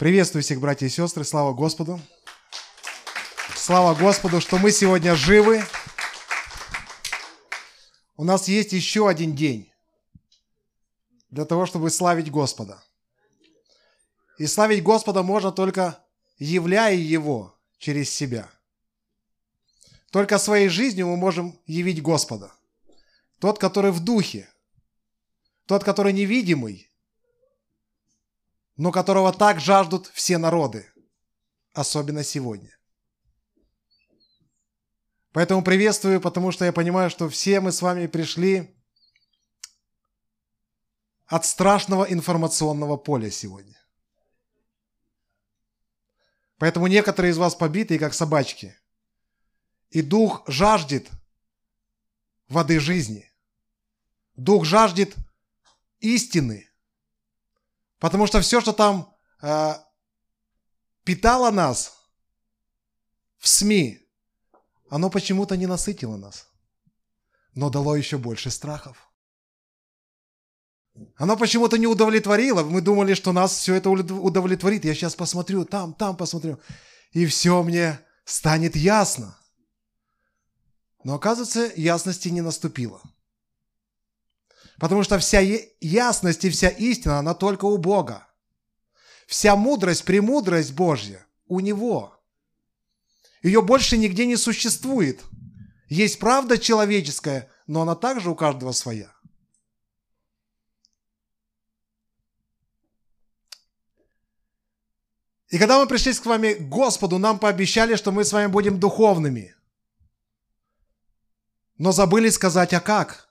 Приветствую всех, братья и сестры. Слава Господу. Слава Господу, что мы сегодня живы. У нас есть еще один день для того, чтобы славить Господа. И славить Господа можно только являя Его через себя. Только своей жизнью мы можем явить Господа. Тот, который в духе, тот, который невидимый, но которого так жаждут все народы, особенно сегодня. Поэтому приветствую, потому что я понимаю, что все мы с вами пришли от страшного информационного поля сегодня. Поэтому некоторые из вас побиты, как собачки. И дух жаждет воды жизни. Дух жаждет истины – Потому что все, что там э, питало нас в СМИ, оно почему-то не насытило нас, но дало еще больше страхов. Оно почему-то не удовлетворило. Мы думали, что нас все это удовлетворит. Я сейчас посмотрю, там, там посмотрю. И все мне станет ясно. Но оказывается, ясности не наступило. Потому что вся ясность и вся истина, она только у Бога. Вся мудрость, премудрость Божья у Него. Ее больше нигде не существует. Есть правда человеческая, но она также у каждого своя. И когда мы пришли с вами к Господу, нам пообещали, что мы с вами будем духовными. Но забыли сказать, а как?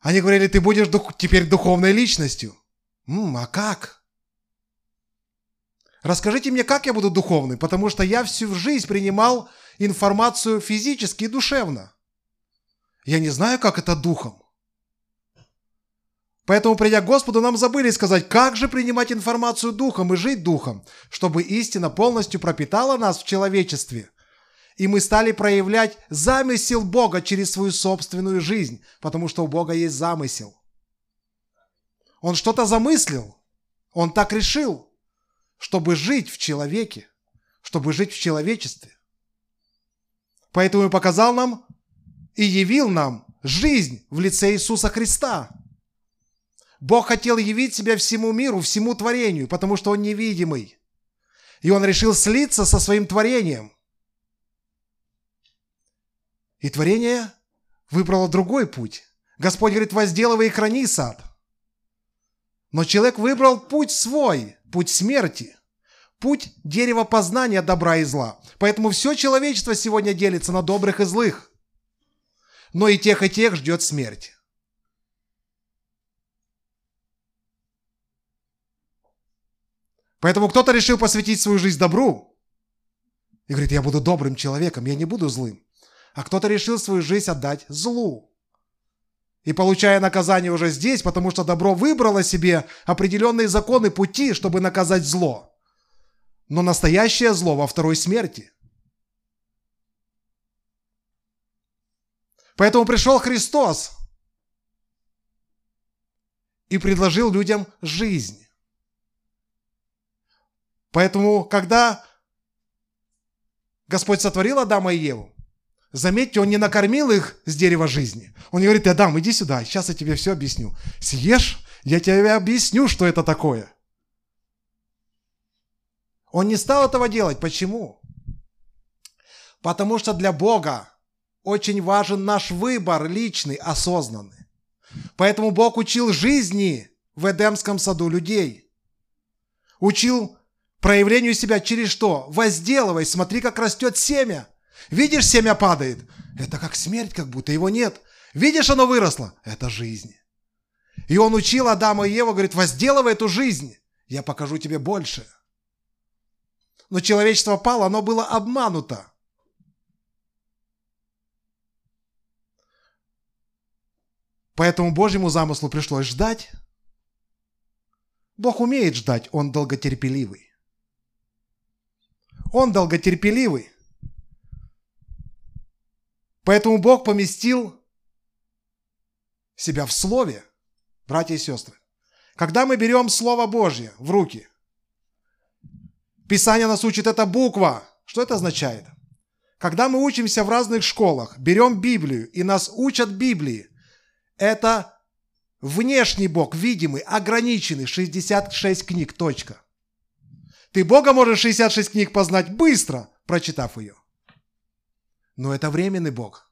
Они говорили, ты будешь дух, теперь духовной личностью. М, а как? Расскажите мне, как я буду духовный, потому что я всю жизнь принимал информацию физически и душевно. Я не знаю, как это духом. Поэтому, придя к Господу, нам забыли сказать, как же принимать информацию духом и жить духом, чтобы истина полностью пропитала нас в человечестве – и мы стали проявлять замысел Бога через свою собственную жизнь, потому что у Бога есть замысел. Он что-то замыслил, он так решил, чтобы жить в человеке, чтобы жить в человечестве. Поэтому и показал нам и явил нам жизнь в лице Иисуса Христа. Бог хотел явить себя всему миру, всему творению, потому что Он невидимый. И Он решил слиться со своим творением – и творение выбрало другой путь. Господь говорит, возделывай и храни сад. Но человек выбрал путь свой, путь смерти, путь дерева познания добра и зла. Поэтому все человечество сегодня делится на добрых и злых. Но и тех, и тех ждет смерть. Поэтому кто-то решил посвятить свою жизнь добру и говорит, я буду добрым человеком, я не буду злым а кто-то решил свою жизнь отдать злу. И получая наказание уже здесь, потому что добро выбрало себе определенные законы пути, чтобы наказать зло. Но настоящее зло во второй смерти. Поэтому пришел Христос и предложил людям жизнь. Поэтому, когда Господь сотворил Адама и Еву, Заметьте, он не накормил их с дерева жизни. Он говорит, Адам, иди сюда, сейчас я тебе все объясню. Съешь, я тебе объясню, что это такое. Он не стал этого делать. Почему? Потому что для Бога очень важен наш выбор личный, осознанный. Поэтому Бог учил жизни в Эдемском саду людей. Учил проявлению себя через что? Возделывай, смотри, как растет семя – Видишь, семя падает? Это как смерть, как будто его нет. Видишь, оно выросло? Это жизнь. И он учил Адама и Еву, говорит, возделывай эту жизнь, я покажу тебе больше. Но человечество пало, оно было обмануто. Поэтому Божьему замыслу пришлось ждать. Бог умеет ждать, Он долготерпеливый. Он долготерпеливый. Поэтому Бог поместил себя в Слове, братья и сестры. Когда мы берем Слово Божье в руки, Писание нас учит, это буква. Что это означает? Когда мы учимся в разных школах, берем Библию и нас учат Библии, это внешний Бог, видимый, ограниченный, 66 книг, точка. Ты Бога можешь 66 книг познать быстро, прочитав ее. Но это временный Бог.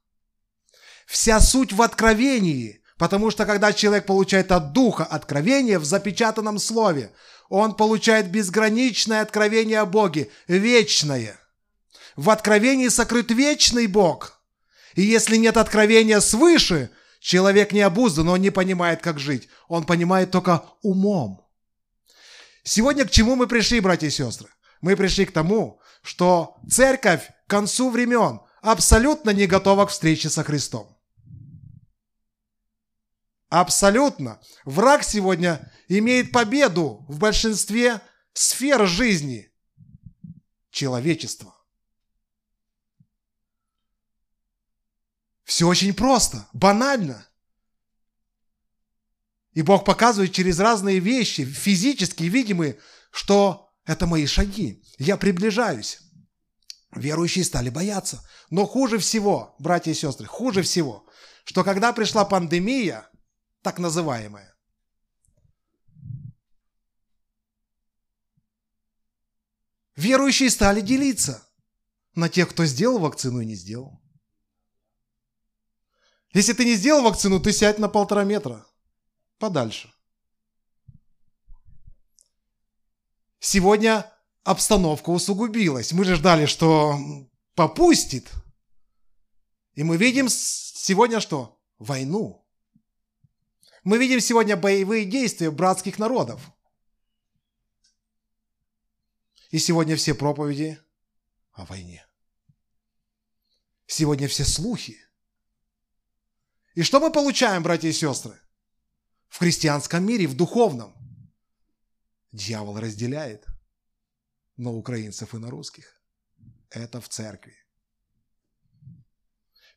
Вся суть в откровении, потому что когда человек получает от Духа откровение в запечатанном слове, он получает безграничное откровение о Боге, вечное. В откровении сокрыт вечный Бог. И если нет откровения свыше, человек не обуздан, он не понимает, как жить. Он понимает только умом. Сегодня к чему мы пришли, братья и сестры? Мы пришли к тому, что церковь к концу времен абсолютно не готова к встрече со Христом. Абсолютно. Враг сегодня имеет победу в большинстве сфер жизни человечества. Все очень просто, банально. И Бог показывает через разные вещи, физические, видимые, что это мои шаги. Я приближаюсь. Верующие стали бояться. Но хуже всего, братья и сестры, хуже всего, что когда пришла пандемия, так называемая, верующие стали делиться на тех, кто сделал вакцину и не сделал. Если ты не сделал вакцину, ты сядь на полтора метра подальше. Сегодня обстановка усугубилась. Мы же ждали, что попустит. И мы видим сегодня что? Войну. Мы видим сегодня боевые действия братских народов. И сегодня все проповеди о войне. Сегодня все слухи. И что мы получаем, братья и сестры? в христианском мире, в духовном. Дьявол разделяет на украинцев и на русских. Это в церкви.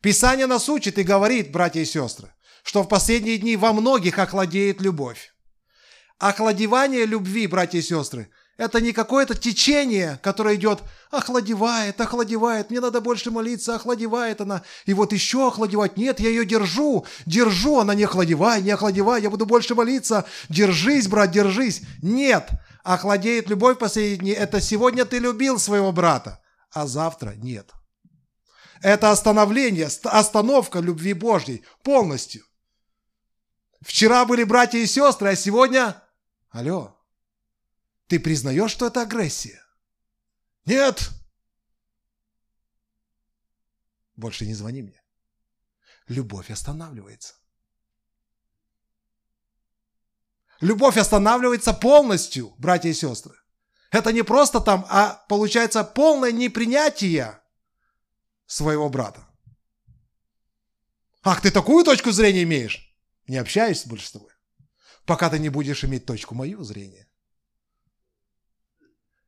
Писание нас учит и говорит, братья и сестры, что в последние дни во многих охладеет любовь. Охладевание любви, братья и сестры, это не какое-то течение, которое идет, охладевает, охладевает, мне надо больше молиться, охладевает она. И вот еще охладевать. Нет, я ее держу, держу, она не охладевай, не охладевай, я буду больше молиться. Держись, брат, держись. Нет, охладеет любовь последние дни. Это сегодня ты любил своего брата, а завтра нет. Это остановление, остановка любви Божьей полностью. Вчера были братья и сестры, а сегодня... Алло, ты признаешь, что это агрессия? Нет. Больше не звони мне. Любовь останавливается. Любовь останавливается полностью, братья и сестры. Это не просто там, а получается полное непринятие своего брата. Ах, ты такую точку зрения имеешь? Не общаюсь больше с тобой. Пока ты не будешь иметь точку мою зрения.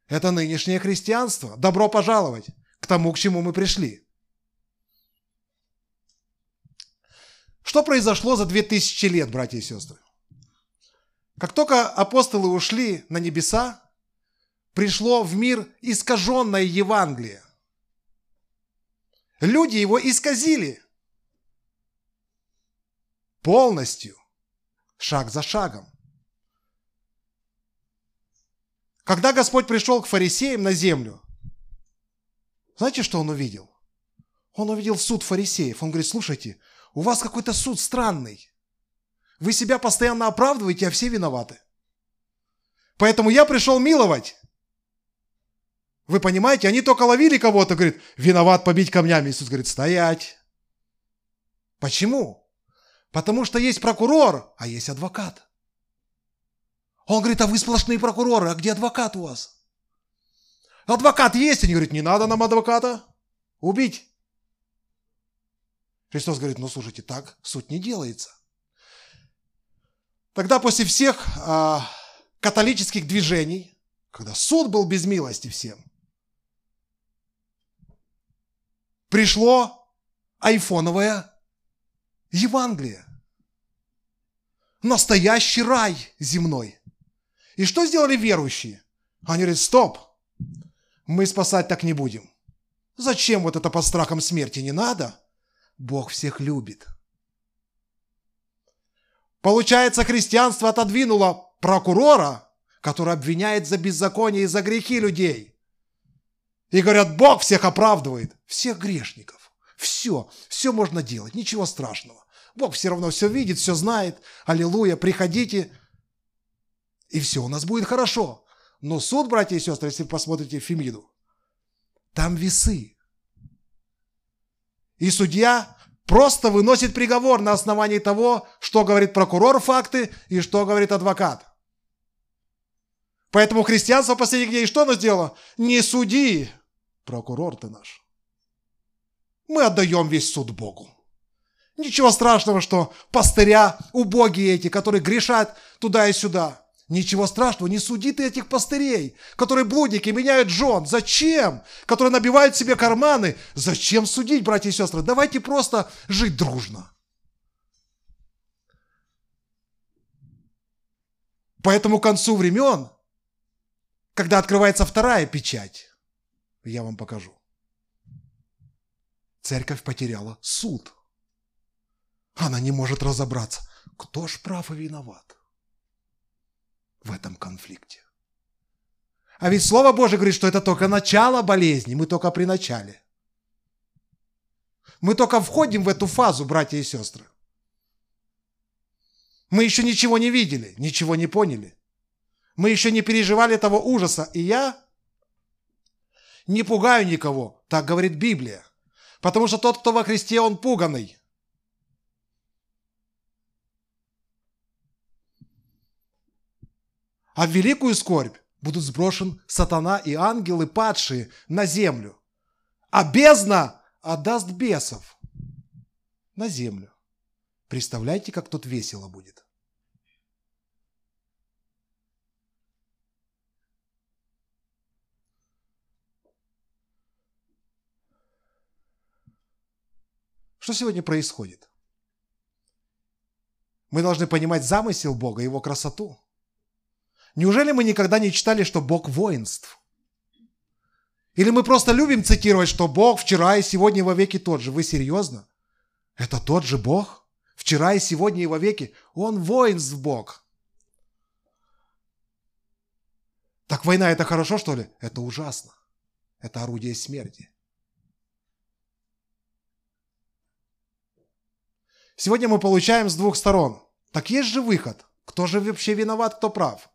Это нынешнее христианство. Добро пожаловать к тому, к чему мы пришли. Что произошло за две тысячи лет, братья и сестры? Как только апостолы ушли на небеса, пришло в мир искаженное Евангелие. Люди его исказили полностью, шаг за шагом. Когда Господь пришел к фарисеям на землю, знаете, что он увидел? Он увидел суд фарисеев. Он говорит, слушайте, у вас какой-то суд странный. Вы себя постоянно оправдываете, а все виноваты. Поэтому я пришел миловать. Вы понимаете, они только ловили кого-то, говорит, виноват побить камнями. Иисус говорит, стоять. Почему? Потому что есть прокурор, а есть адвокат. Он говорит, а вы сплошные прокуроры, а где адвокат у вас? Адвокат есть? Они говорят, не надо нам адвоката. Убить. Христос говорит, ну слушайте, так суть не делается. Тогда после всех а, католических движений, когда суд был без милости всем, пришло айфоновое Евангелие. Настоящий рай земной. И что сделали верующие? Они говорят, стоп, мы спасать так не будем. Зачем вот это под страхом смерти? Не надо. Бог всех любит. Получается, христианство отодвинуло прокурора, который обвиняет за беззаконие и за грехи людей. И говорят, Бог всех оправдывает, всех грешников. Все, все можно делать, ничего страшного. Бог все равно все видит, все знает. Аллилуйя, приходите, и все у нас будет хорошо. Но суд, братья и сестры, если вы посмотрите Фемиду, там весы. И судья просто выносит приговор на основании того, что говорит прокурор факты и что говорит адвокат. Поэтому христианство последних дней что оно сделало? Не суди, прокурор ты наш. Мы отдаем весь суд Богу. Ничего страшного, что пастыря убогие эти, которые грешат туда и сюда. Ничего страшного, не суди ты этих пастырей, которые блудники, меняют жен. Зачем? Которые набивают себе карманы. Зачем судить, братья и сестры? Давайте просто жить дружно. Поэтому к концу времен, когда открывается вторая печать, я вам покажу. Церковь потеряла суд. Она не может разобраться, кто ж прав и виноват в этом конфликте. А ведь Слово Божье говорит, что это только начало болезни, мы только при начале. Мы только входим в эту фазу, братья и сестры. Мы еще ничего не видели, ничего не поняли. Мы еще не переживали этого ужаса. И я не пугаю никого, так говорит Библия. Потому что тот, кто во Христе, он пуганный. А в великую скорбь будут сброшен сатана и ангелы падшие на землю. А бездна отдаст бесов на землю. Представляете, как тут весело будет. Что сегодня происходит? Мы должны понимать замысел Бога, Его красоту. Неужели мы никогда не читали, что Бог воинств? Или мы просто любим цитировать, что Бог вчера и сегодня и во веки тот же? Вы серьезно? Это тот же Бог? Вчера и сегодня и во веки? Он воинств Бог. Так война это хорошо, что ли? Это ужасно. Это орудие смерти. Сегодня мы получаем с двух сторон. Так есть же выход. Кто же вообще виноват, кто прав?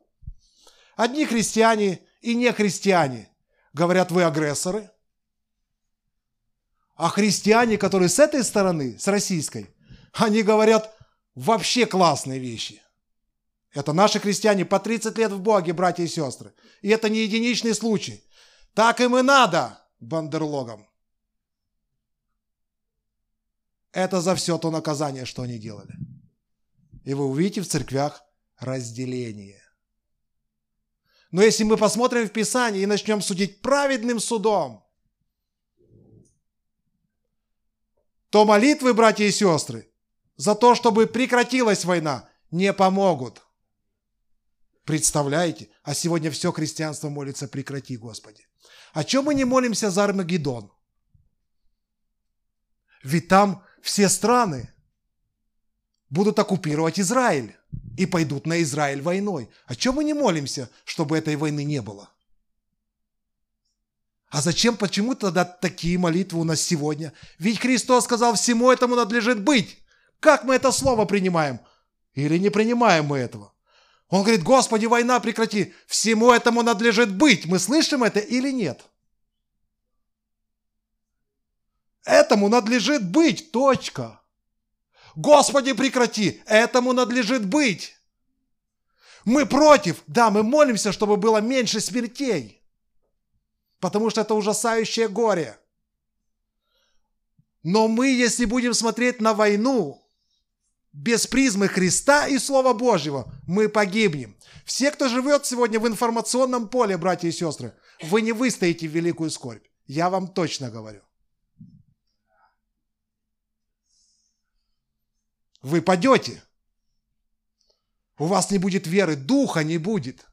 Одни христиане и не христиане говорят, вы агрессоры. А христиане, которые с этой стороны, с российской, они говорят вообще классные вещи. Это наши христиане по 30 лет в Боге, братья и сестры. И это не единичный случай. Так им и надо, бандерлогам. Это за все то наказание, что они делали. И вы увидите в церквях разделение. Но если мы посмотрим в Писание и начнем судить праведным судом, то молитвы, братья и сестры, за то, чтобы прекратилась война, не помогут. Представляете? А сегодня все христианство молится «прекрати, Господи». О чем мы не молимся за Армагеддон? Ведь там все страны будут оккупировать Израиль и пойдут на Израиль войной. О чем мы не молимся, чтобы этой войны не было? А зачем, почему тогда такие молитвы у нас сегодня? Ведь Христос сказал, всему этому надлежит быть. Как мы это слово принимаем? Или не принимаем мы этого? Он говорит, Господи, война прекрати, всему этому надлежит быть. Мы слышим это или нет? Этому надлежит быть, точка. Господи, прекрати, этому надлежит быть. Мы против, да, мы молимся, чтобы было меньше смертей, потому что это ужасающее горе. Но мы, если будем смотреть на войну без призмы Христа и Слова Божьего, мы погибнем. Все, кто живет сегодня в информационном поле, братья и сестры, вы не выстоите в великую скорбь. Я вам точно говорю. Вы падете. У вас не будет веры, духа не будет.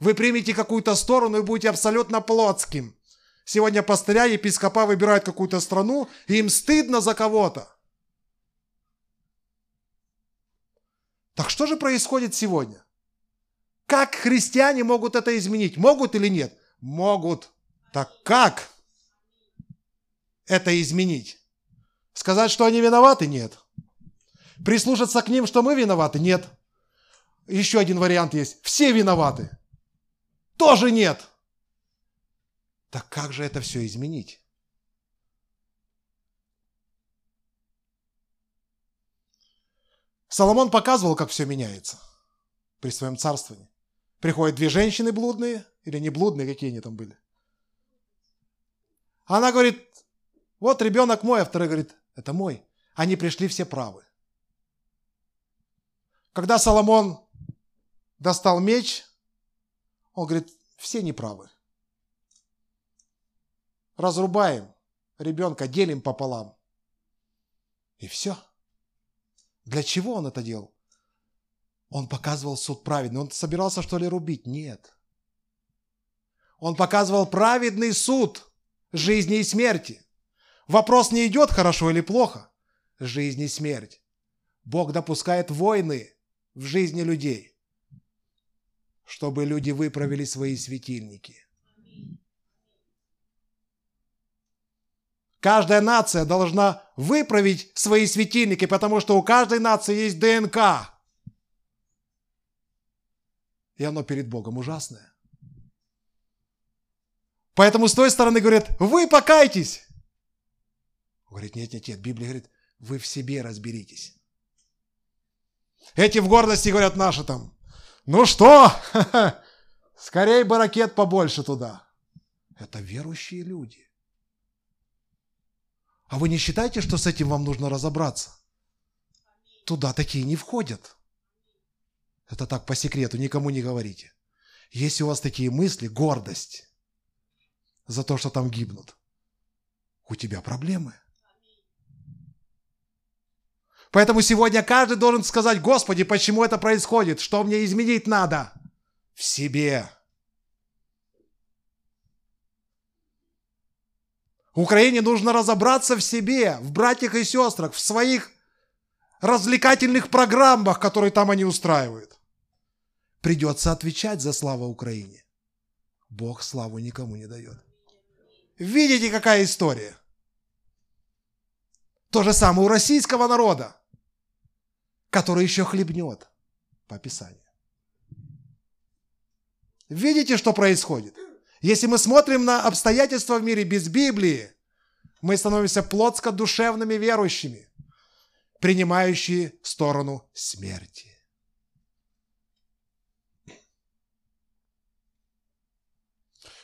Вы примете какую-то сторону и будете абсолютно плотским. Сегодня пастыря, епископа выбирают какую-то страну, и им стыдно за кого-то. Так что же происходит сегодня? Как христиане могут это изменить? Могут или нет? Могут. Так как это изменить? Сказать, что они виноваты? Нет. Прислушаться к ним, что мы виноваты? Нет. Еще один вариант есть. Все виноваты. Тоже нет. Так как же это все изменить? Соломон показывал, как все меняется при своем царствовании. Приходят две женщины блудные, или не блудные, какие они там были. Она говорит, вот ребенок мой, а второй говорит, это мой. Они пришли все правы. Когда Соломон достал меч, он говорит, все неправы. Разрубаем ребенка, делим пополам. И все. Для чего он это делал? Он показывал суд праведный. Он собирался, что ли, рубить? Нет. Он показывал праведный суд жизни и смерти. Вопрос не идет хорошо или плохо. Жизнь и смерть. Бог допускает войны в жизни людей, чтобы люди выправили свои светильники. Каждая нация должна выправить свои светильники, потому что у каждой нации есть ДНК. И оно перед Богом ужасное. Поэтому с той стороны говорят, вы покайтесь. Говорит, нет, нет, нет. Библия говорит, вы в себе разберитесь. Эти в гордости говорят наши там, ну что, скорее бы ракет побольше туда. Это верующие люди. А вы не считаете, что с этим вам нужно разобраться? Туда такие не входят. Это так по секрету, никому не говорите. Если у вас такие мысли, гордость за то, что там гибнут, у тебя проблемы. Поэтому сегодня каждый должен сказать, Господи, почему это происходит? Что мне изменить надо? В себе. Украине нужно разобраться в себе, в братьях и сестрах, в своих развлекательных программах, которые там они устраивают. Придется отвечать за славу Украине. Бог славу никому не дает. Видите, какая история? То же самое у российского народа, который еще хлебнет по Писанию. Видите, что происходит? Если мы смотрим на обстоятельства в мире без Библии, мы становимся плотско-душевными верующими, принимающие сторону смерти.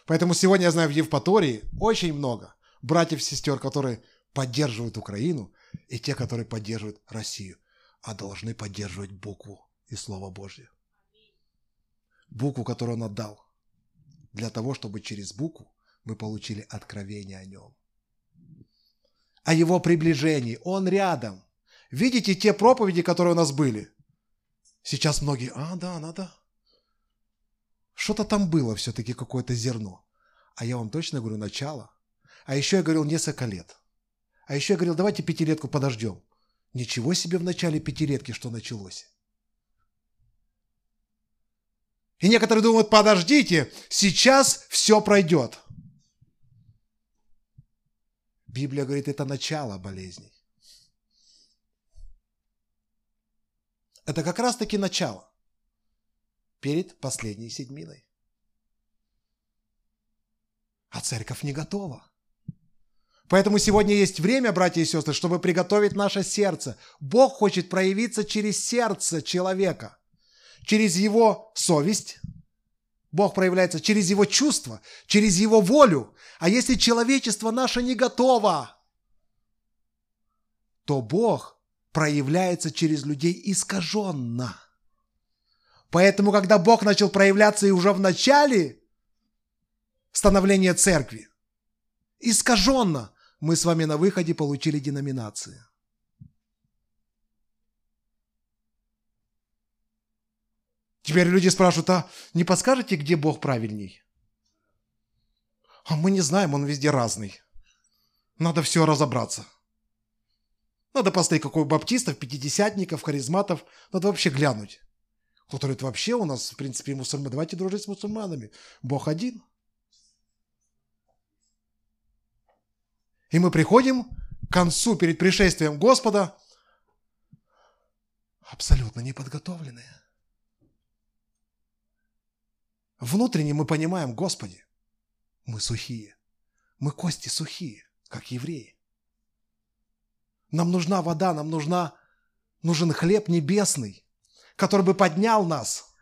Поэтому сегодня я знаю в Евпатории очень много братьев и сестер, которые поддерживают Украину, и те, которые поддерживают Россию, а должны поддерживать букву и Слово Божье. Букву, которую он отдал – для того, чтобы через букву мы получили откровение о нем. О его приближении. Он рядом. Видите те проповеди, которые у нас были? Сейчас многие, а, да, надо. Что-то там было все-таки, какое-то зерно. А я вам точно говорю, начало. А еще я говорил несколько лет. А еще я говорил, давайте пятилетку подождем. Ничего себе в начале пятилетки, что началось. И некоторые думают, подождите, сейчас все пройдет. Библия говорит, это начало болезней. Это как раз-таки начало перед последней седьминой. А церковь не готова. Поэтому сегодня есть время, братья и сестры, чтобы приготовить наше сердце. Бог хочет проявиться через сердце человека – через его совесть, Бог проявляется через его чувства, через его волю. А если человечество наше не готово, то Бог проявляется через людей искаженно. Поэтому, когда Бог начал проявляться и уже в начале становления церкви, искаженно, мы с вами на выходе получили деноминации. Теперь люди спрашивают, а не подскажете, где Бог правильней? А мы не знаем, он везде разный. Надо все разобраться. Надо посмотреть, какой у баптистов, пятидесятников, харизматов. Надо вообще глянуть. Кто-то говорит, вообще у нас, в принципе, мусульмане. Давайте дружить с мусульманами. Бог один. И мы приходим к концу перед пришествием Господа абсолютно неподготовленные. Внутренне мы понимаем, Господи, мы сухие. Мы кости сухие, как евреи. Нам нужна вода, нам нужна, нужен хлеб небесный, который бы поднял нас.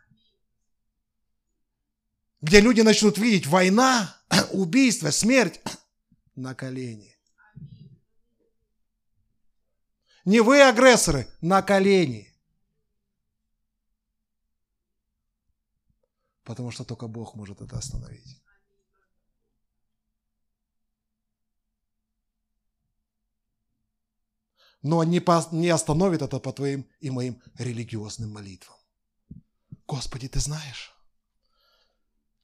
Где люди начнут видеть война, убийство, смерть на колени. Не вы агрессоры, на колени. Потому что только Бог может это остановить. но не, по, не остановит это по твоим и моим религиозным молитвам. Господи, ты знаешь,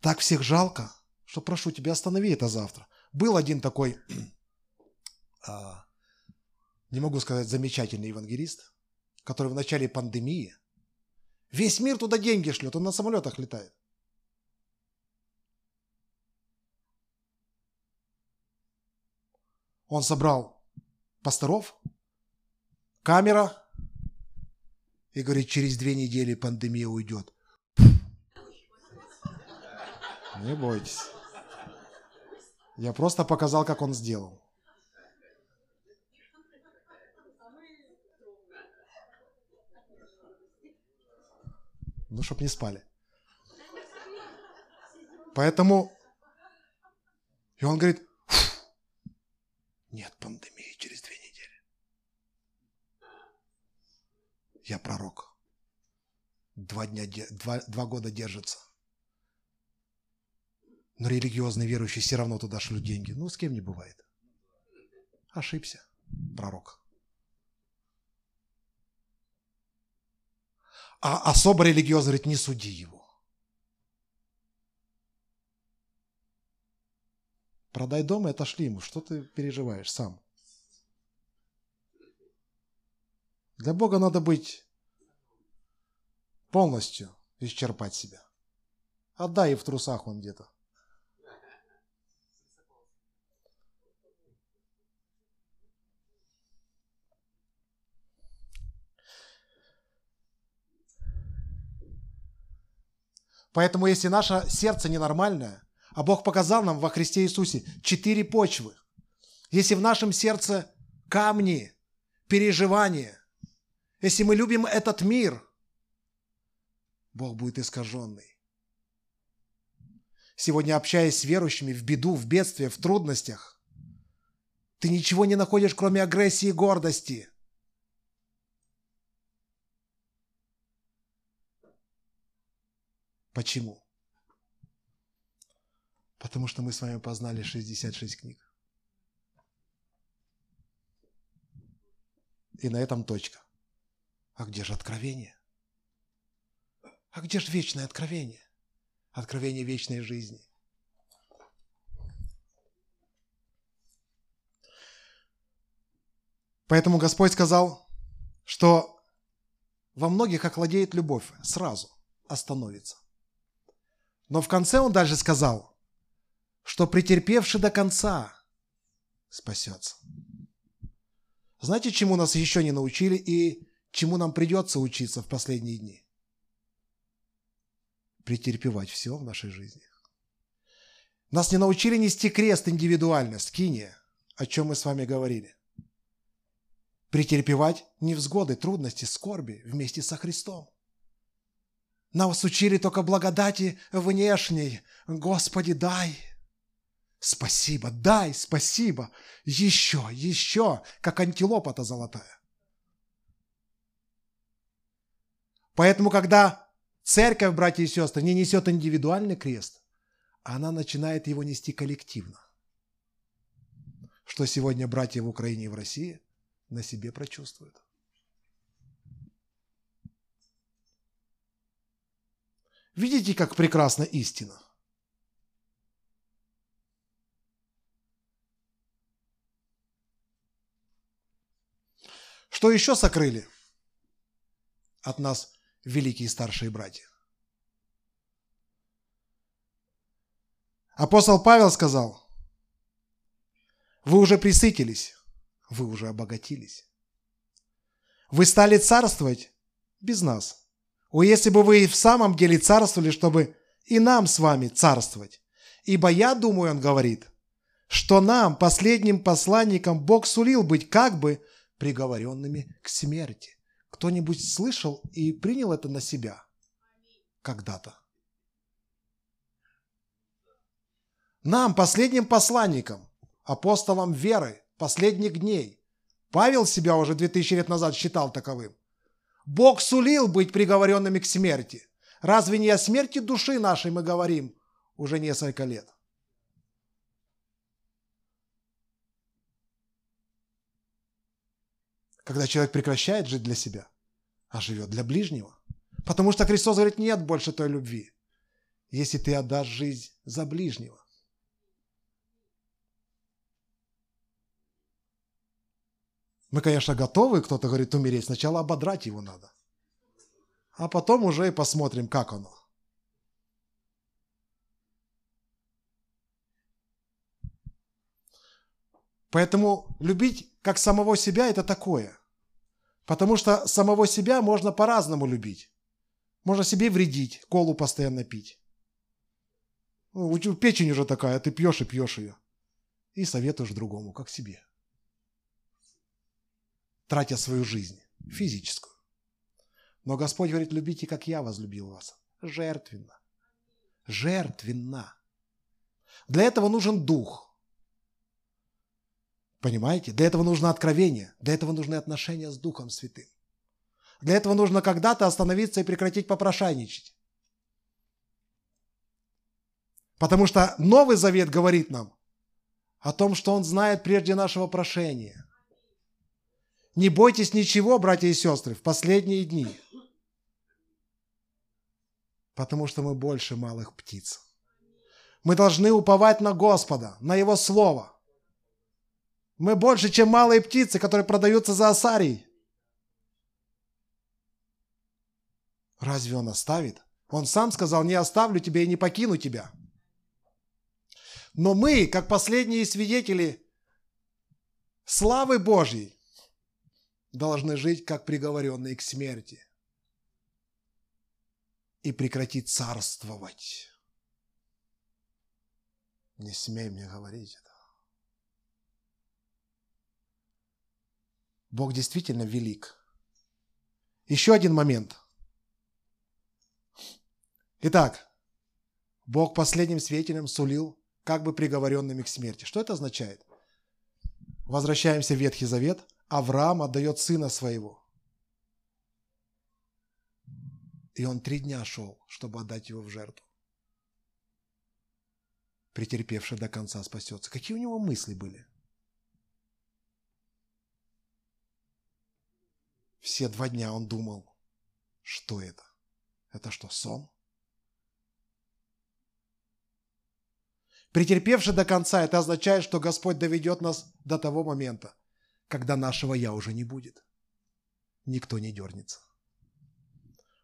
так всех жалко, что прошу тебя, останови это завтра. Был один такой, а, не могу сказать, замечательный евангелист, который в начале пандемии, весь мир туда деньги шлет, он на самолетах летает. Он собрал пасторов, камера, и говорит, через две недели пандемия уйдет. Не бойтесь. Я просто показал, как он сделал. Ну, чтоб не спали. Поэтому... И он говорит, нет пандемии через две недели. Я пророк. Два, дня, два, два года держится. Но религиозные верующие все равно туда шлют деньги. Ну, с кем не бывает. Ошибся, пророк. А особо религиозный говорит, не суди его. Продай дом и отошли ему. Что ты переживаешь сам? Для Бога надо быть полностью исчерпать себя. Отдай и в трусах он где-то. Поэтому если наше сердце ненормальное, а Бог показал нам во Христе Иисусе четыре почвы, если в нашем сердце камни, переживания – если мы любим этот мир, Бог будет искаженный. Сегодня, общаясь с верующими в беду, в бедствие, в трудностях, ты ничего не находишь, кроме агрессии и гордости. Почему? Потому что мы с вами познали 66 книг. И на этом точка. А где же откровение? А где же вечное откровение? Откровение вечной жизни. Поэтому Господь сказал, что во многих охладеет любовь, сразу остановится. Но в конце он дальше сказал, что претерпевший до конца спасется. Знаете, чему нас еще не научили и чему нам придется учиться в последние дни. Претерпевать все в нашей жизни. Нас не научили нести крест индивидуально, скиния, о чем мы с вами говорили. Претерпевать невзгоды, трудности, скорби вместе со Христом. Нас учили только благодати внешней. Господи, дай. Спасибо, дай, спасибо. Еще, еще, как антилопа-то золотая. Поэтому, когда церковь, братья и сестры, не несет индивидуальный крест, она начинает его нести коллективно. Что сегодня братья в Украине и в России на себе прочувствуют. Видите, как прекрасна истина? Что еще сокрыли от нас великие старшие братья? Апостол Павел сказал, вы уже присытились, вы уже обогатились. Вы стали царствовать без нас. О, если бы вы и в самом деле царствовали, чтобы и нам с вами царствовать. Ибо я думаю, он говорит, что нам, последним посланникам, Бог сулил быть как бы приговоренными к смерти. Кто-нибудь слышал и принял это на себя когда-то? Нам, последним посланникам, апостолам веры, последних дней, Павел себя уже 2000 лет назад считал таковым. Бог сулил быть приговоренными к смерти. Разве не о смерти души нашей мы говорим уже несколько лет? Когда человек прекращает жить для себя, а живет для ближнего. Потому что Христос говорит, нет больше той любви, если ты отдашь жизнь за ближнего. Мы, конечно, готовы, кто-то говорит, умереть. Сначала ободрать его надо. А потом уже и посмотрим, как оно. Поэтому любить как самого себя – это такое. Потому что самого себя можно по-разному любить. Можно себе вредить, колу постоянно пить. Ну, печень уже такая, ты пьешь и пьешь ее. И советуешь другому, как себе тратя свою жизнь, физическую. Но Господь говорит, любите, как я возлюбил вас. Жертвенно. Жертвенно. Для этого нужен дух. Понимаете? Для этого нужно откровение. Для этого нужны отношения с Духом Святым. Для этого нужно когда-то остановиться и прекратить попрошайничать. Потому что Новый Завет говорит нам о том, что Он знает прежде нашего прошения. Не бойтесь ничего, братья и сестры, в последние дни. Потому что мы больше малых птиц. Мы должны уповать на Господа, на Его Слово. Мы больше, чем малые птицы, которые продаются за осарий. Разве Он оставит? Он сам сказал, не оставлю тебя и не покину тебя. Но мы, как последние свидетели славы Божьей, должны жить как приговоренные к смерти и прекратить царствовать. Не смей мне говорить это. Бог действительно велик. Еще один момент. Итак, Бог последним свидетелем сулил как бы приговоренными к смерти. Что это означает? Возвращаемся в Ветхий Завет – Авраам отдает сына своего. И он три дня шел, чтобы отдать его в жертву. Претерпевший до конца спасется. Какие у него мысли были? Все два дня он думал, что это? Это что, сон? Претерпевший до конца, это означает, что Господь доведет нас до того момента, когда нашего «я» уже не будет. Никто не дернется.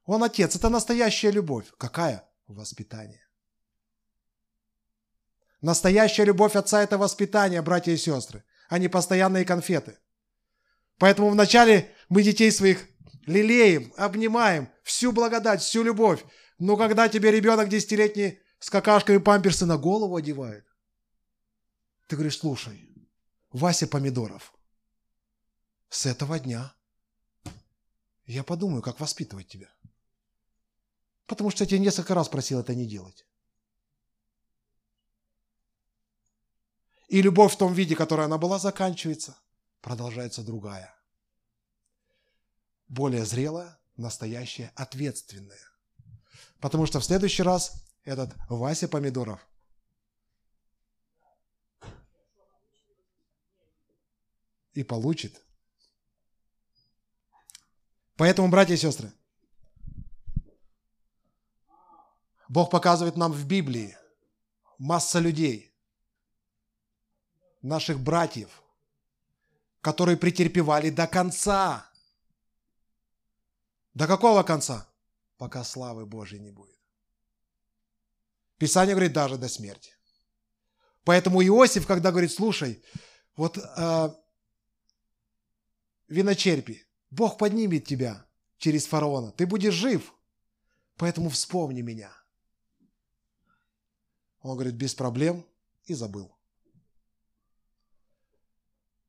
Он отец, это настоящая любовь. Какая? Воспитание. Настоящая любовь отца – это воспитание, братья и сестры, а не постоянные конфеты. Поэтому вначале мы детей своих лелеем, обнимаем, всю благодать, всю любовь. Но когда тебе ребенок десятилетний с какашками памперсы на голову одевает, ты говоришь, слушай, Вася Помидоров – с этого дня я подумаю, как воспитывать тебя. Потому что я тебе несколько раз просил это не делать. И любовь в том виде, которой она была, заканчивается. Продолжается другая. Более зрелая, настоящая, ответственная. Потому что в следующий раз этот Вася Помидоров и получит Поэтому, братья и сестры, Бог показывает нам в Библии масса людей, наших братьев, которые претерпевали до конца. До какого конца? Пока славы Божьей не будет. Писание говорит даже до смерти. Поэтому Иосиф, когда говорит, слушай, вот э, виночерпи, Бог поднимет тебя через фараона, ты будешь жив, поэтому вспомни меня. Он говорит, без проблем, и забыл.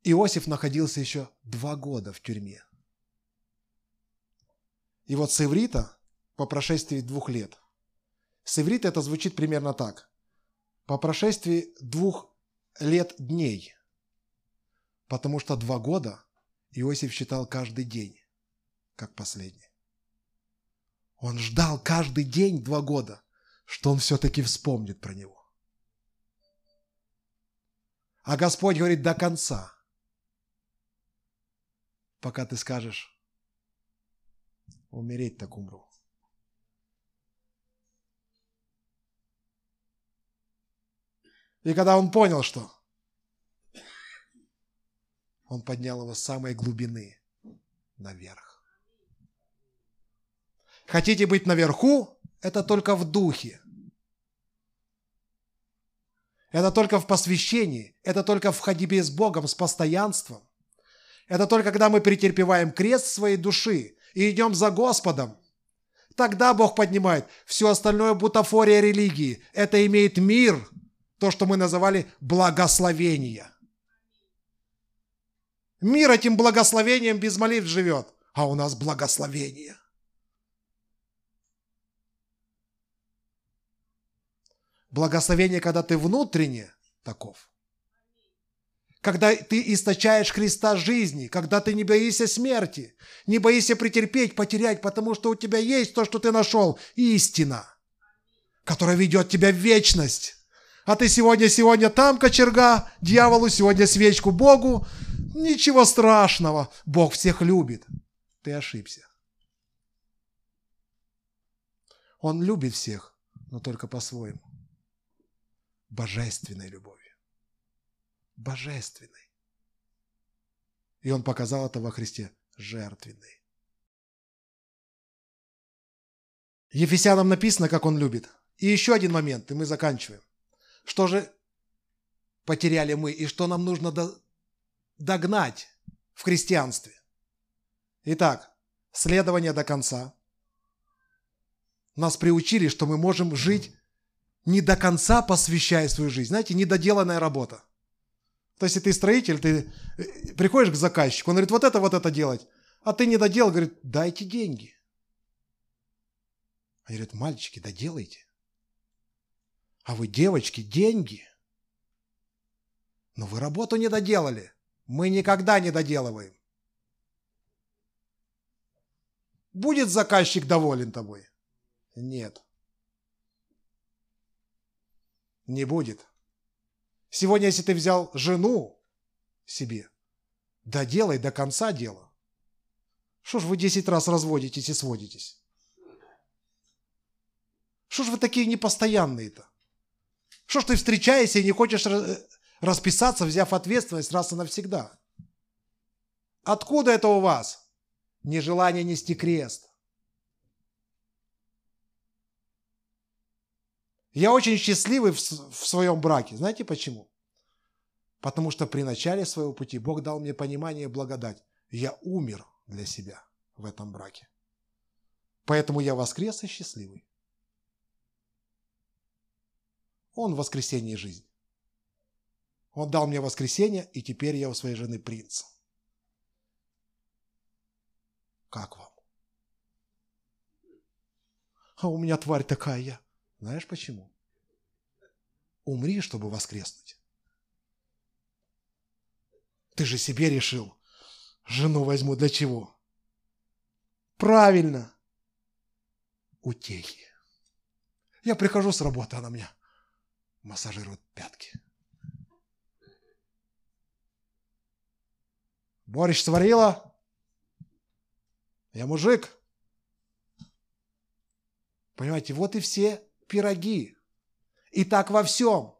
Иосиф находился еще два года в тюрьме. И вот с иврита, по прошествии двух лет, с иврита это звучит примерно так. По прошествии двух лет дней, потому что два года Иосиф считал каждый день, как последний. Он ждал каждый день два года, что он все-таки вспомнит про него. А Господь говорит до конца, пока ты скажешь, умереть так умру. И когда он понял, что он поднял его с самой глубины наверх. Хотите быть наверху? Это только в духе. Это только в посвящении. Это только в ходьбе с Богом, с постоянством. Это только когда мы претерпеваем крест своей души и идем за Господом. Тогда Бог поднимает. Все остальное бутафория религии. Это имеет мир, то, что мы называли благословение. Мир этим благословением без молитв живет, а у нас благословение. Благословение, когда ты внутренне таков. Когда ты источаешь Христа жизни, когда ты не боишься смерти, не боишься претерпеть, потерять, потому что у тебя есть то, что ты нашел, истина, которая ведет тебя в вечность. А ты сегодня, сегодня там кочерга дьяволу, сегодня свечку Богу. Ничего страшного, Бог всех любит. Ты ошибся. Он любит всех, но только по-своему божественной любовью. Божественной. И Он показал это во Христе жертвенной. Ефесянам написано, как Он любит. И еще один момент, и мы заканчиваем. Что же потеряли мы и что нам нужно догнать в христианстве? Итак, следование до конца. Нас приучили, что мы можем жить не до конца посвящая свою жизнь. Знаете, недоделанная работа. То есть, если ты строитель, ты э, приходишь к заказчику, он говорит, вот это, вот это делать. А ты не доделал, говорит, дайте деньги. Они говорят, мальчики, доделайте. А вы, девочки, деньги. Но вы работу не доделали. Мы никогда не доделываем. Будет заказчик доволен тобой? Нет не будет. Сегодня, если ты взял жену себе, доделай до конца дела. Что ж вы десять раз разводитесь и сводитесь? Что ж вы такие непостоянные-то? Что ж ты встречаешься и не хочешь расписаться, взяв ответственность раз и навсегда? Откуда это у вас? Нежелание нести крест. Я очень счастливый в, в своем браке. Знаете почему? Потому что при начале своего пути Бог дал мне понимание и благодать. Я умер для себя в этом браке. Поэтому я воскрес и счастливый. Он воскресение жизни. Он дал мне воскресение, и теперь я у своей жены принц. Как вам? А у меня тварь такая я. Знаешь почему? Умри, чтобы воскреснуть. Ты же себе решил. Жену возьму для чего? Правильно. Утехи. Я прихожу с работы, она меня массажирует пятки. Борщ сварила. Я мужик. Понимаете, вот и все пироги. И так во всем.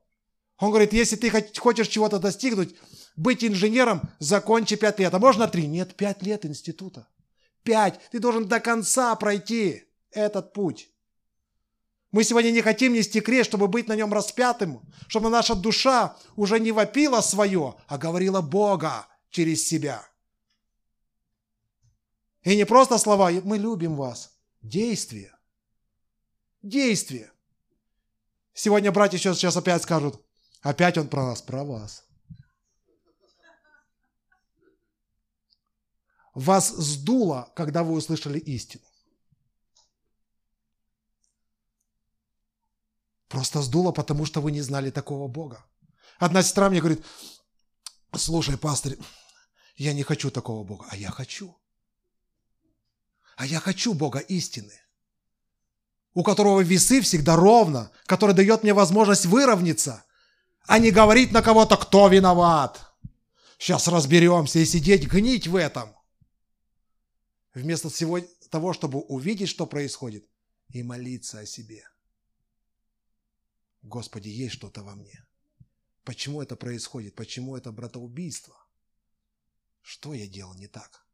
Он говорит, если ты хочешь чего-то достигнуть, быть инженером, закончи пять лет. А можно три? Нет, пять лет института. Пять. Ты должен до конца пройти этот путь. Мы сегодня не хотим нести крест, чтобы быть на нем распятым, чтобы наша душа уже не вопила свое, а говорила Бога через себя. И не просто слова «мы любим вас», действие. Действие. Сегодня братья сейчас, сейчас опять скажут, опять он про нас, про вас. Вас сдуло, когда вы услышали истину. Просто сдуло, потому что вы не знали такого Бога. Одна сестра мне говорит, слушай, пастор, я не хочу такого Бога, а я хочу. А я хочу Бога истины, у которого весы всегда ровно, который дает мне возможность выровняться, а не говорить на кого-то, кто виноват. Сейчас разберемся и сидеть, гнить в этом. Вместо всего того, чтобы увидеть, что происходит, и молиться о себе. Господи, есть что-то во мне. Почему это происходит? Почему это братоубийство? Что я делал не так?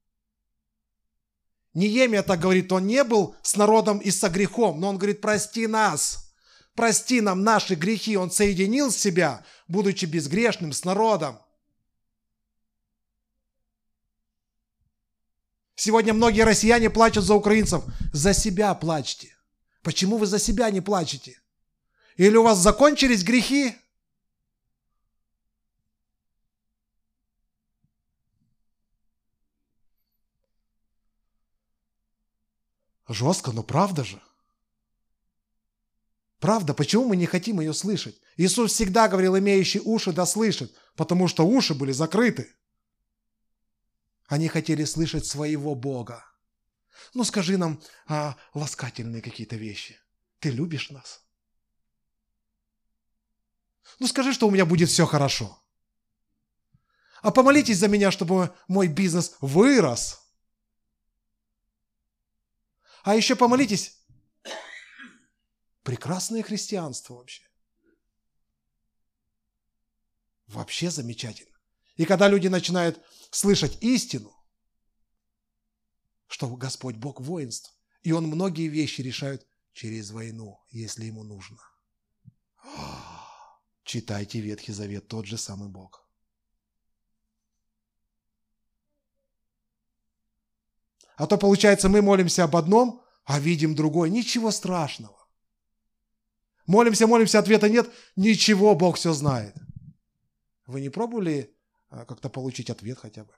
Неемия так говорит, он не был с народом и со грехом, но он говорит, прости нас, прости нам наши грехи. Он соединил себя, будучи безгрешным, с народом. Сегодня многие россияне плачут за украинцев. За себя плачьте. Почему вы за себя не плачете? Или у вас закончились грехи? Жестко, но правда же. Правда, почему мы не хотим ее слышать? Иисус всегда говорил, имеющий уши да слышит, потому что уши были закрыты. Они хотели слышать своего Бога. Ну скажи нам а, ласкательные какие-то вещи. Ты любишь нас? Ну скажи, что у меня будет все хорошо. А помолитесь за меня, чтобы мой бизнес вырос. А еще помолитесь. Прекрасное христианство вообще. Вообще замечательно. И когда люди начинают слышать истину, что Господь Бог воинств, и Он многие вещи решает через войну, если Ему нужно. Читайте Ветхий Завет, тот же самый Бог. А то получается, мы молимся об одном, а видим другое. Ничего страшного. Молимся, молимся, ответа нет. Ничего, Бог все знает. Вы не пробовали а, как-то получить ответ хотя бы?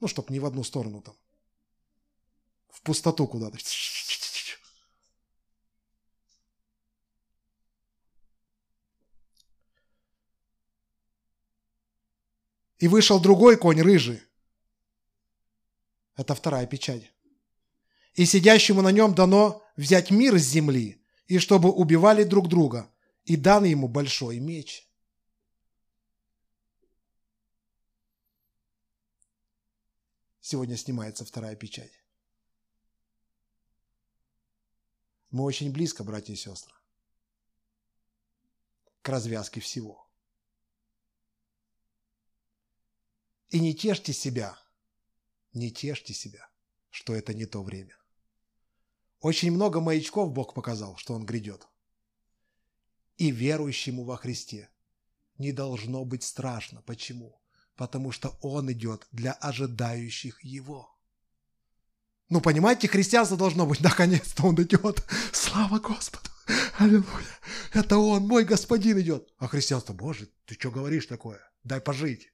Ну, чтоб не в одну сторону там. В пустоту куда-то. И вышел другой конь рыжий. Это вторая печать. И сидящему на нем дано взять мир с земли, и чтобы убивали друг друга, и дан ему большой меч. Сегодня снимается вторая печать. Мы очень близко, братья и сестры, к развязке всего. И не тешьте себя, не тешьте себя, что это не то время. Очень много маячков Бог показал, что Он грядет. И верующему во Христе не должно быть страшно. Почему? Потому что Он идет для ожидающих Его. Ну, понимаете, христианство должно быть, наконец-то Он идет. Слава Господу! Аллилуйя! Это Он, мой Господин идет. А христианство, Боже, ты что говоришь такое? Дай пожить.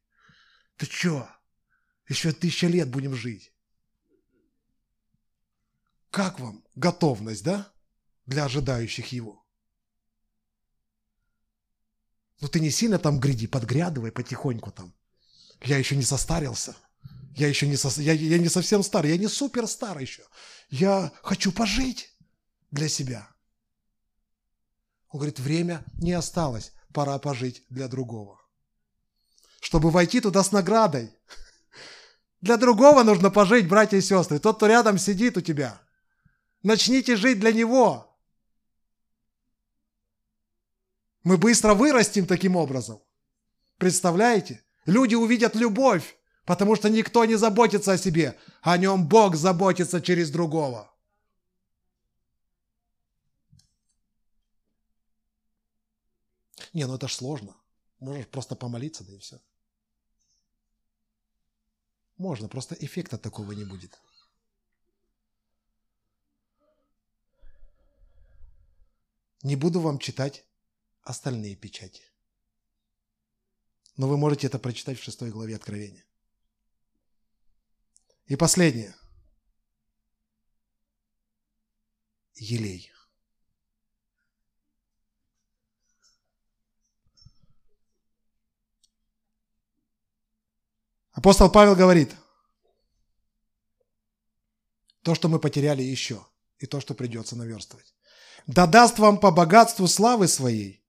Ты что? Еще тысяча лет будем жить. Как вам готовность, да? Для ожидающих его. Ну ты не сильно там гряди, подгрядывай потихоньку там. Я еще не состарился. Я еще не, со... я, я не совсем старый, я не супер старый еще. Я хочу пожить для себя. Он говорит, время не осталось, пора пожить для другого чтобы войти туда с наградой. Для другого нужно пожить, братья и сестры. Тот, кто рядом сидит у тебя. Начните жить для него. Мы быстро вырастем таким образом. Представляете? Люди увидят любовь, потому что никто не заботится о себе. О нем Бог заботится через другого. Не, ну это ж сложно. Можешь просто помолиться, да и все. Можно, просто эффекта такого не будет. Не буду вам читать остальные печати. Но вы можете это прочитать в шестой главе Откровения. И последнее. Елей. Апостол Павел говорит, то, что мы потеряли еще, и то, что придется наверстывать. Да даст вам по богатству славы своей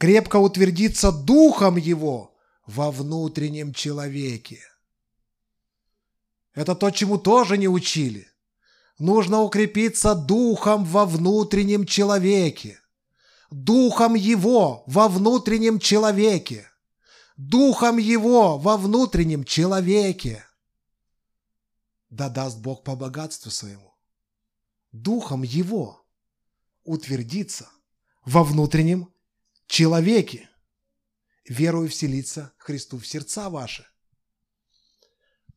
крепко утвердиться духом его во внутреннем человеке. Это то, чему тоже не учили. Нужно укрепиться духом во внутреннем человеке. Духом его во внутреннем человеке. Духом его во внутреннем человеке. Да даст Бог по богатству своему. Духом его утвердиться во внутреннем человеке, верую вселиться Христу в сердца ваши.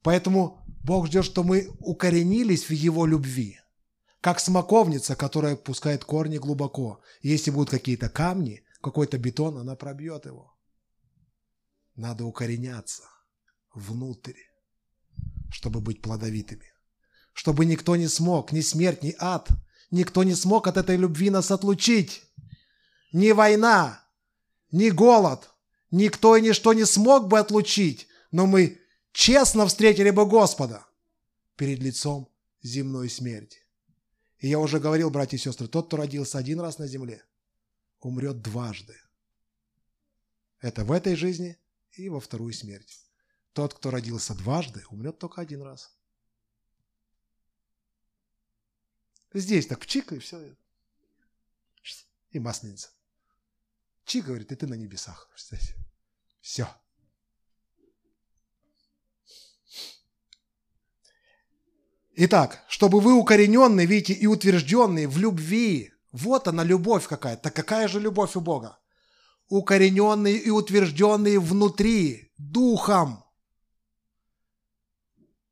Поэтому Бог ждет, что мы укоренились в Его любви, как смоковница, которая пускает корни глубоко. Если будут какие-то камни, какой-то бетон, она пробьет его. Надо укореняться внутрь, чтобы быть плодовитыми. Чтобы никто не смог, ни смерть, ни ад, никто не смог от этой любви нас отлучить. Ни война, ни голод, никто и ничто не смог бы отлучить, но мы честно встретили бы Господа перед лицом земной смерти. И я уже говорил, братья и сестры, тот, кто родился один раз на земле, умрет дважды. Это в этой жизни и во вторую смерть. Тот, кто родился дважды, умрет только один раз. Здесь так чик, и все. И масленица. Чик, говорит, и ты на небесах. Все. Итак, чтобы вы укорененные, видите, и утвержденные в любви, вот она любовь какая-то. Так какая же любовь у Бога? Укорененные и утвержденные внутри, духом,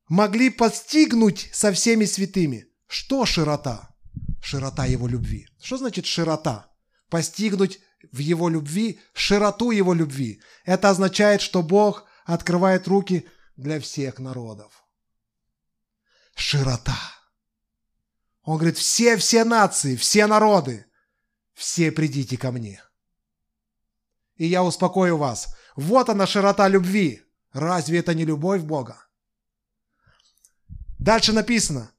могли постигнуть со всеми святыми. Что широта? Широта его любви. Что значит широта? Постигнуть в его любви, широту его любви. Это означает, что Бог открывает руки для всех народов широта. Он говорит, все, все нации, все народы, все придите ко мне. И я успокою вас. Вот она широта любви. Разве это не любовь Бога? Дальше написано.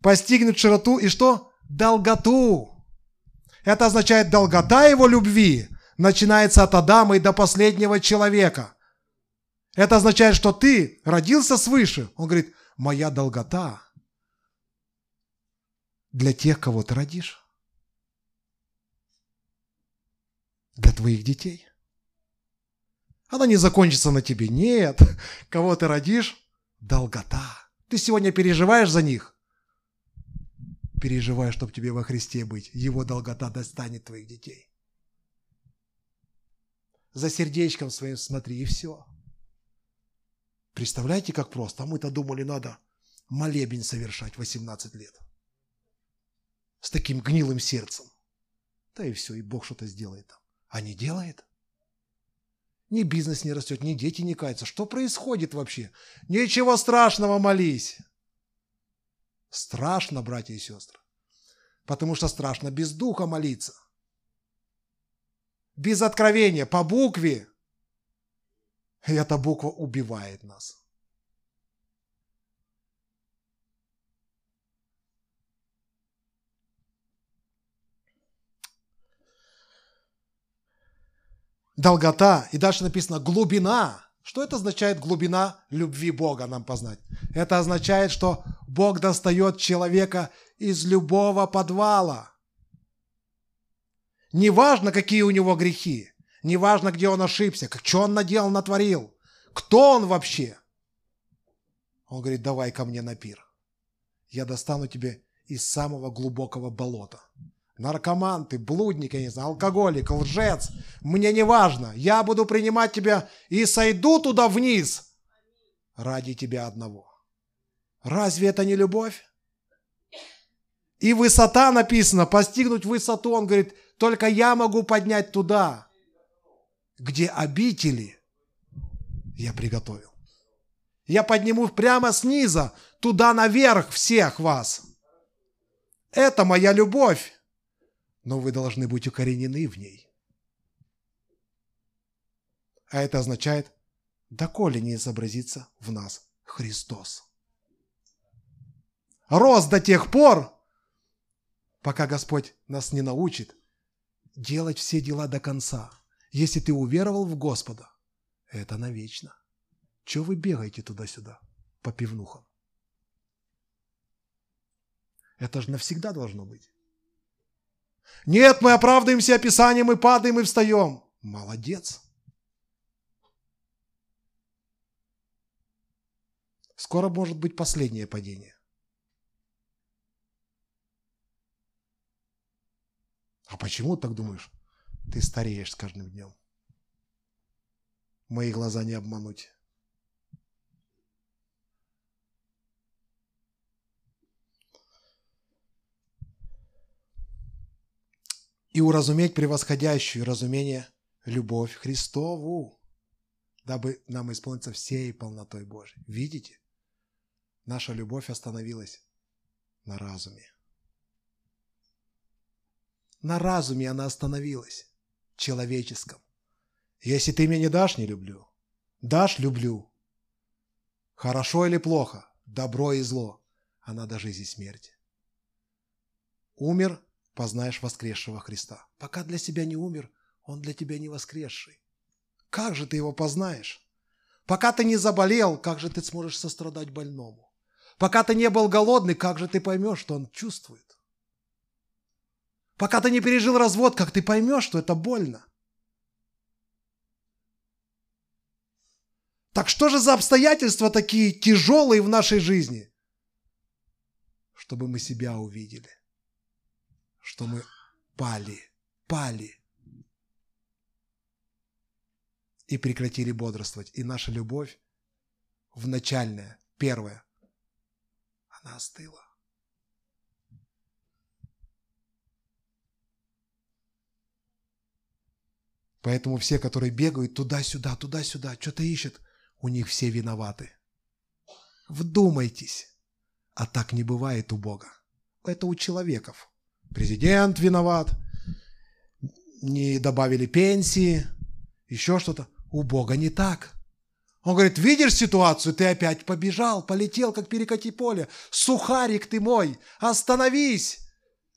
Постигнуть широту и что? Долготу. Это означает долгота его любви начинается от Адама и до последнего человека. Это означает, что ты родился свыше. Он говорит, моя долгота для тех, кого ты родишь. Для твоих детей. Она не закончится на тебе. Нет. Кого ты родишь? Долгота. Ты сегодня переживаешь за них? Переживай, чтобы тебе во Христе быть. Его долгота достанет твоих детей. За сердечком своим смотри, и все. Представляете, как просто? А мы-то думали, надо молебень совершать 18 лет. С таким гнилым сердцем. Да и все, и Бог что-то сделает там. А не делает. Ни бизнес не растет, ни дети не каются. Что происходит вообще? Ничего страшного, молись. Страшно, братья и сестры. Потому что страшно без духа молиться. Без откровения, по букве. И эта буква убивает нас. Долгота, и дальше написано глубина. Что это означает глубина любви Бога нам познать? Это означает, что Бог достает человека из любого подвала. Неважно, какие у него грехи. Неважно, где он ошибся, как, что он наделал, натворил. Кто он вообще? Он говорит, давай ко мне на пир. Я достану тебе из самого глубокого болота. Наркоман ты, блудник, я не знаю, алкоголик, лжец. Мне не важно. Я буду принимать тебя и сойду туда вниз ради тебя одного. Разве это не любовь? И высота написано, постигнуть высоту, он говорит, только я могу поднять туда, где обители я приготовил. Я подниму прямо снизу, туда наверх всех вас. Это моя любовь. Но вы должны быть укоренены в ней. А это означает, доколе не изобразится в нас Христос. Рост до тех пор, пока Господь нас не научит делать все дела до конца. Если ты уверовал в Господа, это навечно. Чего вы бегаете туда-сюда по пивнухам? Это же навсегда должно быть. Нет, мы оправдываемся описанием и падаем и встаем. Молодец. Скоро может быть последнее падение. А почему так думаешь? Ты стареешь с каждым днем. Мои глаза не обмануть. И уразуметь превосходящую разумение любовь Христову, дабы нам исполниться всей полнотой Божьей. Видите? Наша любовь остановилась на разуме. На разуме она остановилась, человеческом. Если ты меня не дашь, не люблю. Дашь, люблю. Хорошо или плохо, добро и зло, а надо жизнь и смерть. Умер, познаешь воскресшего Христа. Пока для себя не умер, он для тебя не воскресший. Как же ты его познаешь? Пока ты не заболел, как же ты сможешь сострадать больному? Пока ты не был голодный, как же ты поймешь, что он чувствует? Пока ты не пережил развод, как ты поймешь, что это больно? Так что же за обстоятельства такие тяжелые в нашей жизни? Чтобы мы себя увидели. Что мы пали, пали. И прекратили бодрствовать. И наша любовь в начальная, первая, она остыла. Поэтому все, которые бегают туда-сюда, туда-сюда, что-то ищут, у них все виноваты. Вдумайтесь. А так не бывает у Бога. Это у человеков. Президент виноват, не добавили пенсии, еще что-то. У Бога не так. Он говорит, видишь ситуацию, ты опять побежал, полетел, как перекати поле. Сухарик ты мой, остановись.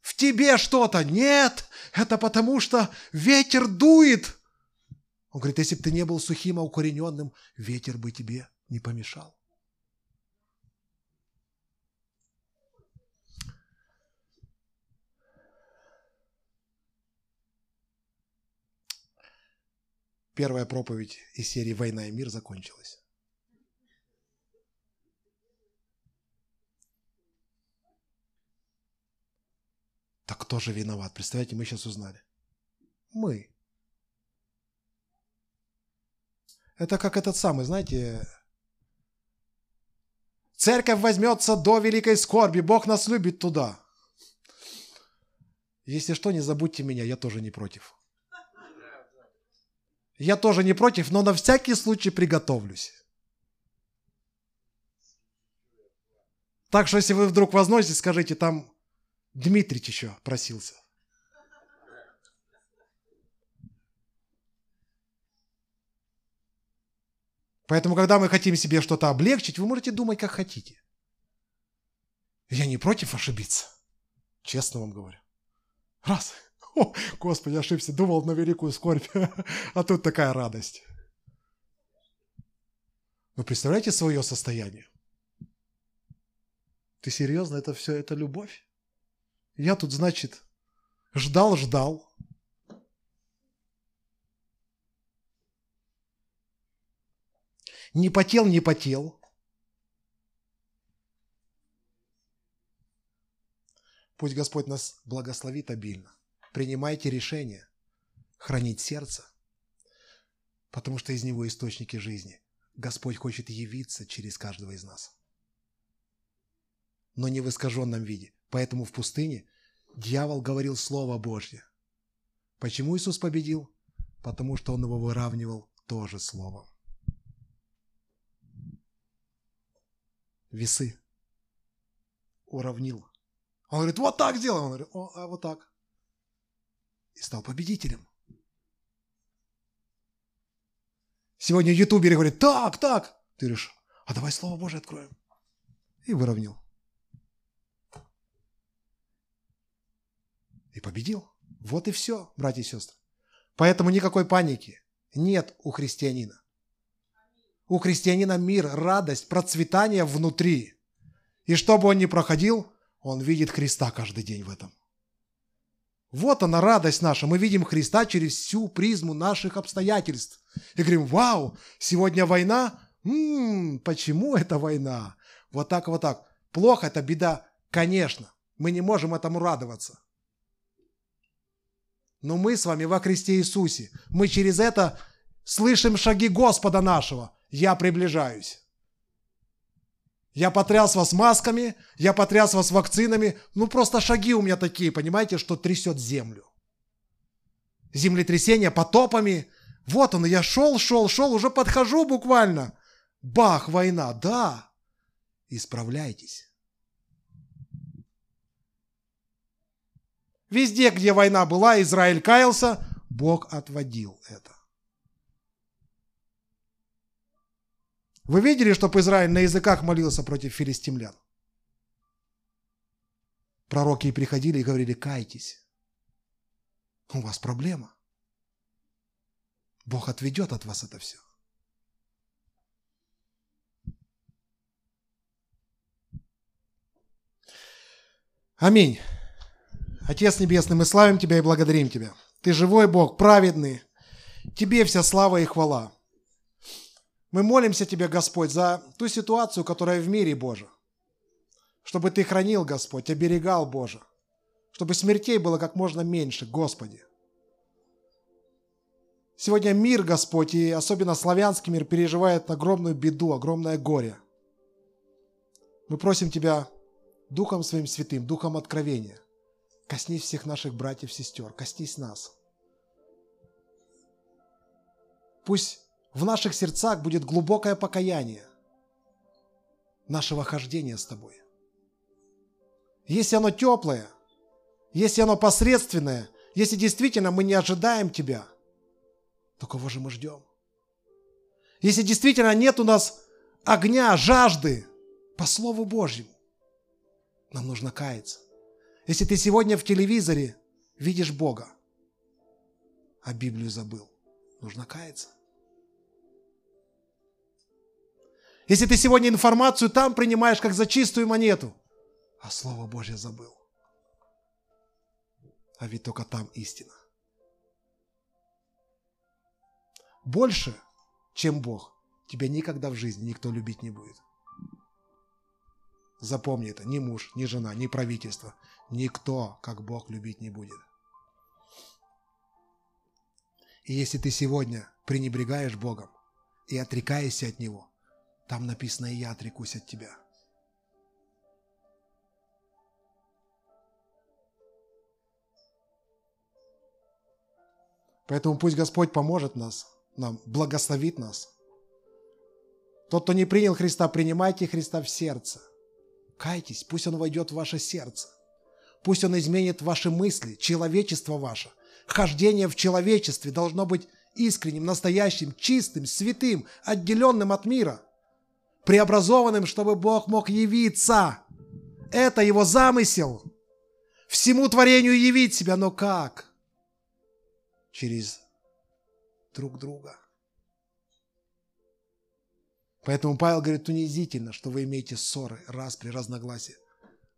В тебе что-то. Нет, это потому что ветер дует. Он говорит, если бы ты не был сухим, а укорененным, ветер бы тебе не помешал. Первая проповедь из серии «Война и мир» закончилась. Так кто же виноват? Представляете, мы сейчас узнали. Мы. Это как этот самый, знаете, церковь возьмется до великой скорби, Бог нас любит туда. Если что, не забудьте меня, я тоже не против. Я тоже не против, но на всякий случай приготовлюсь. Так что, если вы вдруг возносите, скажите, там Дмитрий еще просился. Поэтому, когда мы хотим себе что-то облегчить, вы можете думать, как хотите. Я не против ошибиться. Честно вам говорю. Раз. О, господи, ошибся, думал на великую скорбь, а тут такая радость. Вы представляете свое состояние? Ты серьезно, это все, это любовь? Я тут, значит, ждал, ждал. Не потел, не потел. Пусть Господь нас благословит обильно. Принимайте решение хранить сердце, потому что из него источники жизни. Господь хочет явиться через каждого из нас. Но не в искаженном виде. Поэтому в пустыне дьявол говорил Слово Божье. Почему Иисус победил? Потому что Он его выравнивал тоже Словом. Весы. Уравнил. Он говорит, вот так сделаем. Он говорит, О, а вот так. И стал победителем. Сегодня ютуберы говорят, так, так. Ты говоришь, а давай Слово Божие откроем. И выровнял. И победил. Вот и все, братья и сестры. Поэтому никакой паники нет у христианина. У христианина мир, радость, процветание внутри. И что бы он ни проходил, он видит Христа каждый день в этом. Вот она радость наша. Мы видим Христа через всю призму наших обстоятельств. И говорим, вау, сегодня война? М-м, почему это война? Вот так, вот так. Плохо, это беда. Конечно, мы не можем этому радоваться. Но мы с вами во Христе Иисусе. Мы через это слышим шаги Господа нашего. Я приближаюсь. Я потряс вас масками, я потряс вас вакцинами. Ну, просто шаги у меня такие, понимаете, что трясет землю. Землетрясение потопами. Вот он, я шел, шел, шел, уже подхожу буквально. Бах, война, да. Исправляйтесь. Везде, где война была, Израиль каялся, Бог отводил это. Вы видели, чтобы Израиль на языках молился против филистимлян? Пророки приходили и говорили, кайтесь. У вас проблема. Бог отведет от вас это все. Аминь. Отец Небесный, мы славим Тебя и благодарим Тебя. Ты живой Бог, праведный. Тебе вся слава и хвала. Мы молимся Тебе, Господь, за ту ситуацию, которая в мире, Боже. Чтобы Ты хранил, Господь, оберегал, Боже. Чтобы смертей было как можно меньше, Господи. Сегодня мир, Господь, и особенно славянский мир переживает огромную беду, огромное горе. Мы просим Тебя Духом Своим Святым, Духом Откровения, коснись всех наших братьев, сестер, коснись нас. Пусть в наших сердцах будет глубокое покаяние нашего хождения с Тобой. Если оно теплое, если оно посредственное, если действительно мы не ожидаем Тебя, то кого же мы ждем? Если действительно нет у нас огня, жажды по Слову Божьему, нам нужно каяться. Если ты сегодня в телевизоре видишь Бога, а Библию забыл, нужно каяться. Если ты сегодня информацию там принимаешь как за чистую монету, а Слово Божье забыл. А ведь только там истина. Больше, чем Бог, тебя никогда в жизни никто любить не будет. Запомни это, ни муж, ни жена, ни правительство, никто, как Бог, любить не будет. И если ты сегодня пренебрегаешь Богом и отрекаешься от Него, там написано, и я отрекусь от тебя. Поэтому пусть Господь поможет нас, нам, благословит нас. Тот, кто не принял Христа, принимайте Христа в сердце. Кайтесь, пусть Он войдет в ваше сердце. Пусть Он изменит ваши мысли, человечество ваше. Хождение в человечестве должно быть искренним, настоящим, чистым, святым, отделенным от мира – преобразованным, чтобы Бог мог явиться. Это его замысел. Всему творению явить себя, но как? Через друг друга. Поэтому Павел говорит, унизительно, что вы имеете ссоры, распри, разногласия.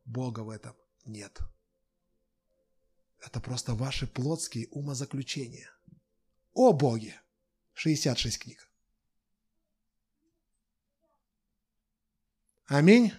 Бога в этом нет. Это просто ваши плотские умозаключения. О Боге! 66 книг. Аминь.